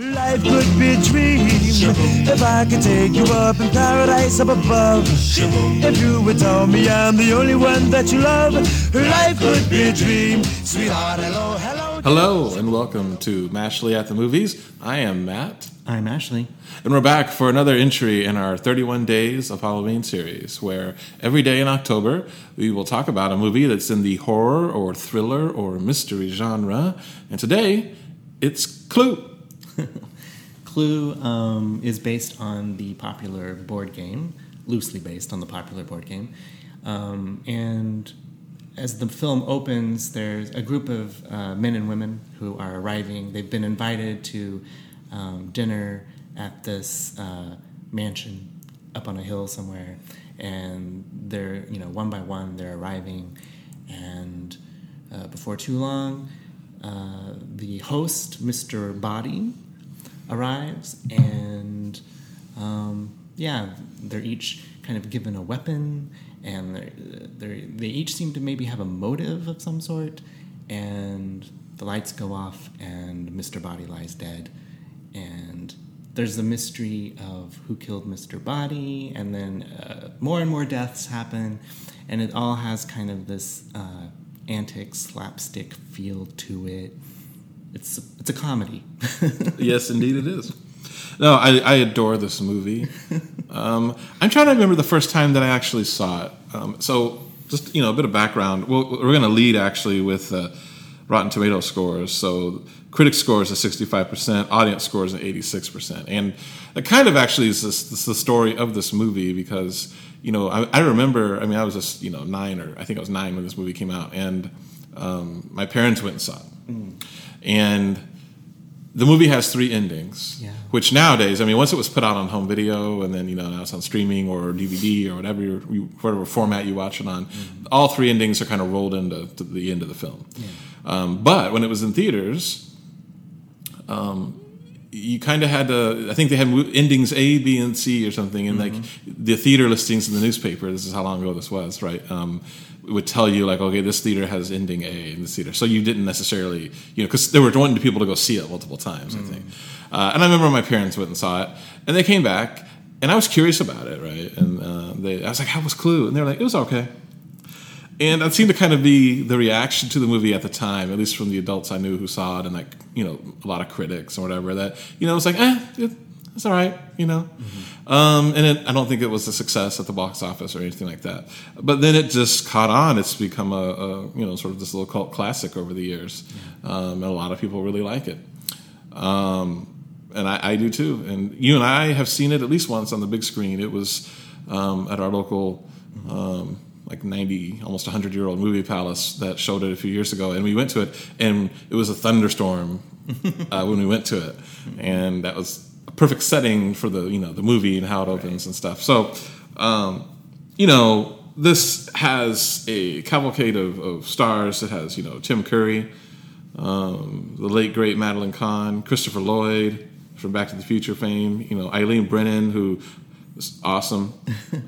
Life could be a dream if I could take you up in paradise up above. If you would tell me I'm the only one that you love, life could be a dream. Sweetheart, hello, hello. Hello and welcome to Mashley at the Movies. I am Matt, I'm Ashley. and we're back for another entry in our 31 Days of Halloween series, where every day in October we will talk about a movie that's in the horror or thriller or mystery genre. And today it's Clue. Clue um, is based on the popular board game, loosely based on the popular board game. Um, and as the film opens, there's a group of uh, men and women who are arriving. They've been invited to um, dinner at this uh, mansion up on a hill somewhere, and they're you know one by one they're arriving, and uh, before too long, uh, the host, Mr. Body, arrives, and um, yeah, they're each kind of given a weapon, and they're, they each seem to maybe have a motive of some sort, and the lights go off, and Mr. Body lies dead, and there's the mystery of who killed Mr. Body, and then uh, more and more deaths happen, and it all has kind of this uh, antic slapstick feel to it. It's it's a comedy. yes, indeed it is. No, I, I adore this movie. Um, I'm trying to remember the first time that I actually saw it. Um, so, just you know, a bit of background. Well, we're going to lead actually with uh, Rotten Tomato scores. So, critic scores are 65 percent, audience scores are 86 percent, and it kind of actually is this, this the story of this movie because you know I, I remember. I mean, I was just you know nine or I think I was nine when this movie came out, and um, my parents went and saw it, and the movie has three endings, Yeah. which nowadays, I mean, once it was put out on home video and then, you know, now it's on streaming or DVD or whatever, you, whatever format you watch it on, all three endings are kind of rolled into to the end of the film. Um, but when it was in theaters, um, you kind of had to, I think they had endings A, B, and C or something, and like the theater listings in the newspaper, this is how long ago this was, right? Um, would tell you like, okay, this theater has ending A in this theater, so you didn't necessarily, you know, because they were wanting people to go see it multiple times, I think. Uh, and I remember my parents went and saw it, and they came back, and I was curious about it, right? And uh, they, I was like, how was Clue? And they were like, it was okay. And that seemed to kind of be the reaction to the movie at the time, at least from the adults I knew who saw it, and like you know a lot of critics or whatever. That you know it was like, eh, it, it's all right, you know. Um, and it, I don't think it was a success at the box office or anything like that. But then it just caught on. It's become a, a you know sort of this little cult classic over the years, um, and a lot of people really like it. Um, and I, I do too. And you and I have seen it at least once on the big screen. It was um, at our local, um, like 90, almost 100 year old movie palace that showed it a few years ago. And we went to it, and it was a thunderstorm uh, when we went to it. And that was a perfect setting for the, you know, the movie and how it opens and stuff. So, um, you know, this has a cavalcade of, of stars. It has, you know, Tim Curry, um, the late great Madeline Kahn, Christopher Lloyd from Back to the Future fame, you know Eileen Brennan, who is awesome,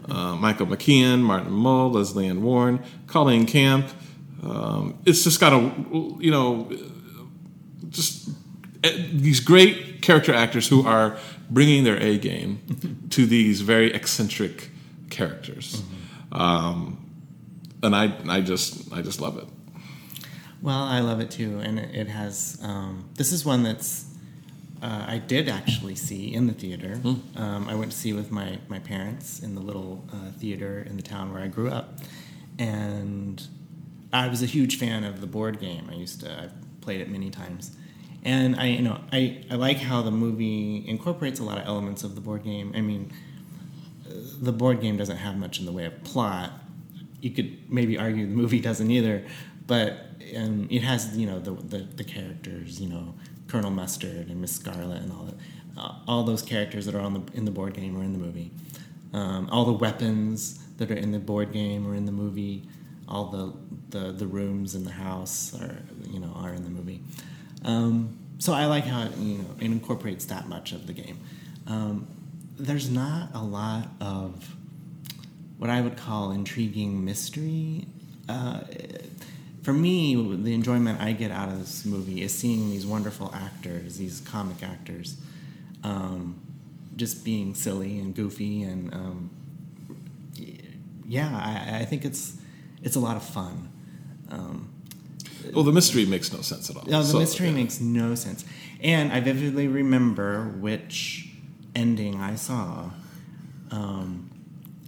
uh, Michael McKean, Martin Mull, Lesley Ann Warren, Colleen Camp. Um, it's just got a you know just eh, these great character actors who are bringing their A game to these very eccentric characters, um, and I I just I just love it. Well, I love it too, and it, it has. Um, this is one that's uh, I did actually see in the theater. Um, I went to see with my my parents in the little uh, theater in the town where I grew up, and I was a huge fan of the board game. I used to I played it many times, and I you know I I like how the movie incorporates a lot of elements of the board game. I mean, the board game doesn't have much in the way of plot. You could maybe argue the movie doesn't either, but um, it has you know the, the the characters, you know Colonel Mustard and Miss Scarlet and all that, uh, all those characters that are on the in the board game or in the movie. Um, all the weapons that are in the board game or in the movie, all the the, the rooms in the house are you know are in the movie. Um, so I like how it, you know it incorporates that much of the game. Um, there's not a lot of what I would call intriguing mystery. Uh, for me, the enjoyment I get out of this movie is seeing these wonderful actors, these comic actors, um, just being silly and goofy, and um, yeah, I, I, think it's it's a lot of fun. Um, well, the mystery makes no sense at all. No, the so, mystery yeah. makes no sense, and I vividly remember which ending I saw. Um,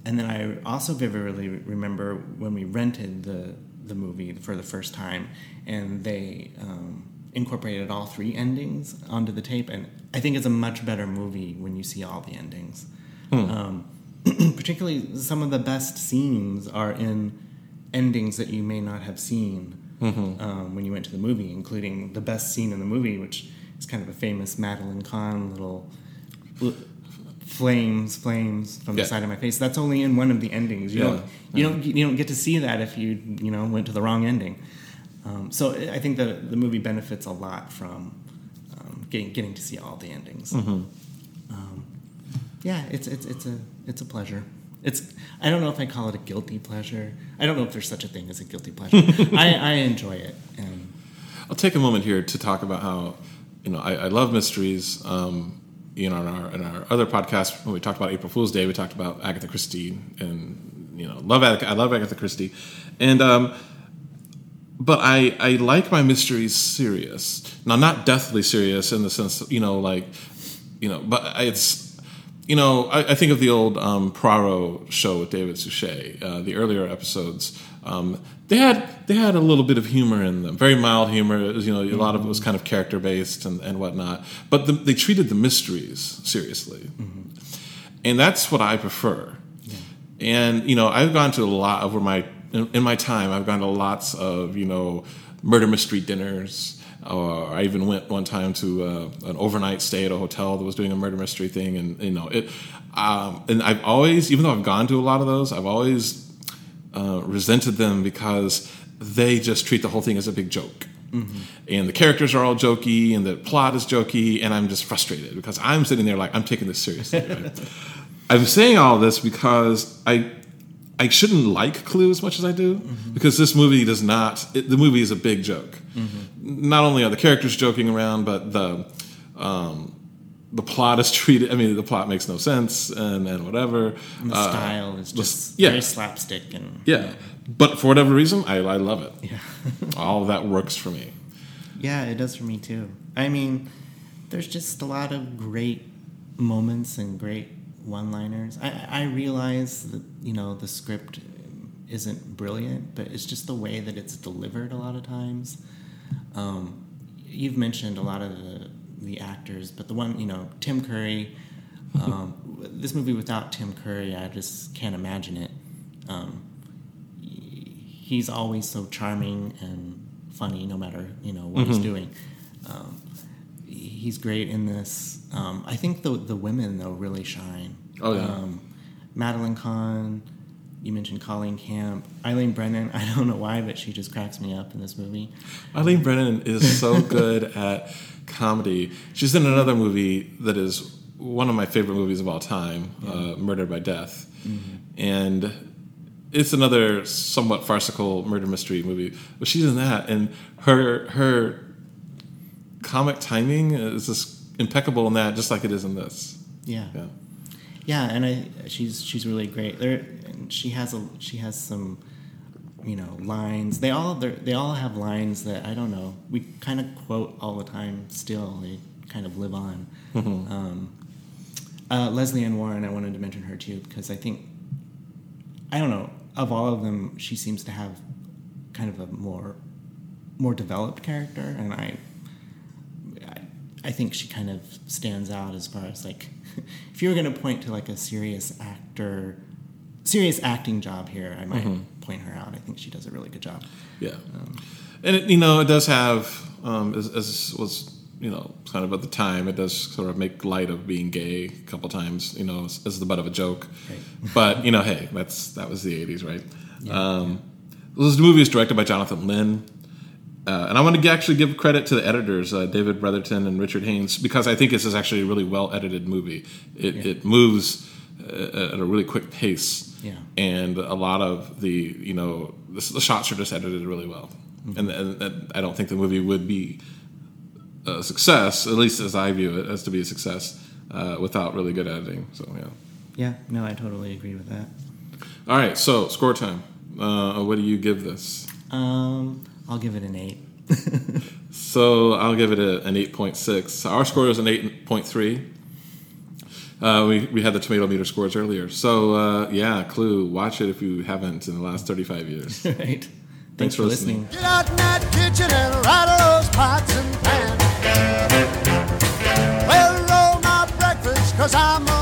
and then I also vividly remember when we rented the the movie for the first time, and they um, incorporated all three endings onto the tape. And I think it's a much better movie when you see all the endings. Hmm. Um, particularly, some of the best scenes are in endings that you may not have seen mm-hmm. um, when you went to the movie, including the best scene in the movie, which is kind of a famous Madeline Kahn little flames, flames from yeah. the side of my face. That's only in one of the endings. You yeah. don't you don't you don't get to see that if you you know went to the wrong ending. Um, so I think the the movie benefits a lot from um, getting getting to see all the endings. Mm-hmm. Um, yeah, it's it's it's a it's a pleasure. It's I don't know if I call it a guilty pleasure. I don't know if there's such a thing as a guilty pleasure. I, I enjoy it. And I'll take a moment here to talk about how you know I, I love mysteries. Um, you know, in our in our other podcast when we talked about April Fool's Day, we talked about Agatha Christie and you know love Agatha, I love Agatha Christie, and um, but I I like my mysteries serious now, not deathly serious in the sense you know like you know, but it's you know I, I think of the old um, Poirot show with David Suchet, uh, the earlier episodes. Um, they had they had a little bit of humor in them, very mild humor. Was, you know, a lot of it was kind of character based and, and whatnot. But the, they treated the mysteries seriously, mm-hmm. and that's what I prefer. Yeah. And you know, I've gone to a lot over my in, in, my time. I've gone to lots of you know murder mystery dinners. Or I even went one time to uh, an overnight stay at a hotel that was doing a murder mystery thing, and you know it. Um, and I've always, even though I've gone to a lot of those, I've always uh, resented them because they just treat the whole thing as a big joke. Mm-hmm. And the characters are all jokey, and the plot is jokey, and I'm just frustrated because I'm sitting there like I'm taking this seriously. Right? I'm saying all this because I I shouldn't like Clue as much as I do mm-hmm. because this movie does not. It, the movie is a big joke. Mm-hmm. Not only are the characters joking around, but the um, the plot is treated. I mean, the plot makes no sense, and, and whatever. And the uh, style is just yeah. very slapstick and yeah. yeah. But for whatever reason, I, I love it. Yeah, all of that works for me. Yeah, it does for me too. I mean, there's just a lot of great moments and great one-liners. I, I realize that you know the script isn't brilliant, but it's just the way that it's delivered a lot of times. Um, you've mentioned a lot of the the actors, but the one you know, Tim Curry. Um, this movie without Tim Curry, I just can't imagine it. Um, he's always so charming and funny, no matter you know what mm-hmm. he's doing. Um, he's great in this. Um, I think the the women though really shine. Oh yeah. Um, Madeline Kahn. You mentioned Colleen Camp, Eileen Brennan. I don't know why, but she just cracks me up in this movie. Eileen Brennan is so good at comedy. She's in another movie that is one of my favorite movies of all time, yeah. uh, Murder by Death, mm-hmm. and it's another somewhat farcical murder mystery movie. But she's in that, and her her comic timing is just impeccable in that, just like it is in this. Yeah. Yeah. Yeah, and I she's she's really great. There, she has a she has some you know lines. They all they all have lines that i don't know we kind of quote all the time still they kind of live on. Mm-hmm. um, uh, lesley ann warren i wanted to mention her too because i think i don't know of all of them she seems to have kind of a more more developed character and i i, I think she kind of stands out as far as like if you were going to point to like a serious actor serious acting job here i might mm-hmm point her out. I think she does a really good job. Yeah, um, and it, you know it does have um, as, as, was you know kind of at the time it does sort of make light of being gay a couple times you know as, as the butt of a joke. Right. but you know hey that's that was the '80s right. Yeah, um, yeah. This movie is directed by Jonathan Lynn. Uh, and I want to actually give credit to the editors, uh, David Bretherton and Richard Haines, because I think this is actually a really well edited movie. It, yeah. it moves at a really quick pace. Yeah. And a lot of the, you know, the, the shots are just edited really well. and, and, and I don't think the movie would be a success, at least as I view it, as to be a success uh, without really good editing. So yeah. Yeah, no, I totally agree with that. All right, so score time. Uh, what do you give this? Um, I'll give it an eight. So I'll give it a, an 8.6. Our score is an 8.3. Uh, we, we had the tomato meter scores earlier. So, uh, yeah, Clue, watch it if you haven't in the last 35 years. right. Thanks, for for listening. listening. Get out in that kitchen and rattle those pots and pans. Well, roll my breakfast, cause I'm a hungry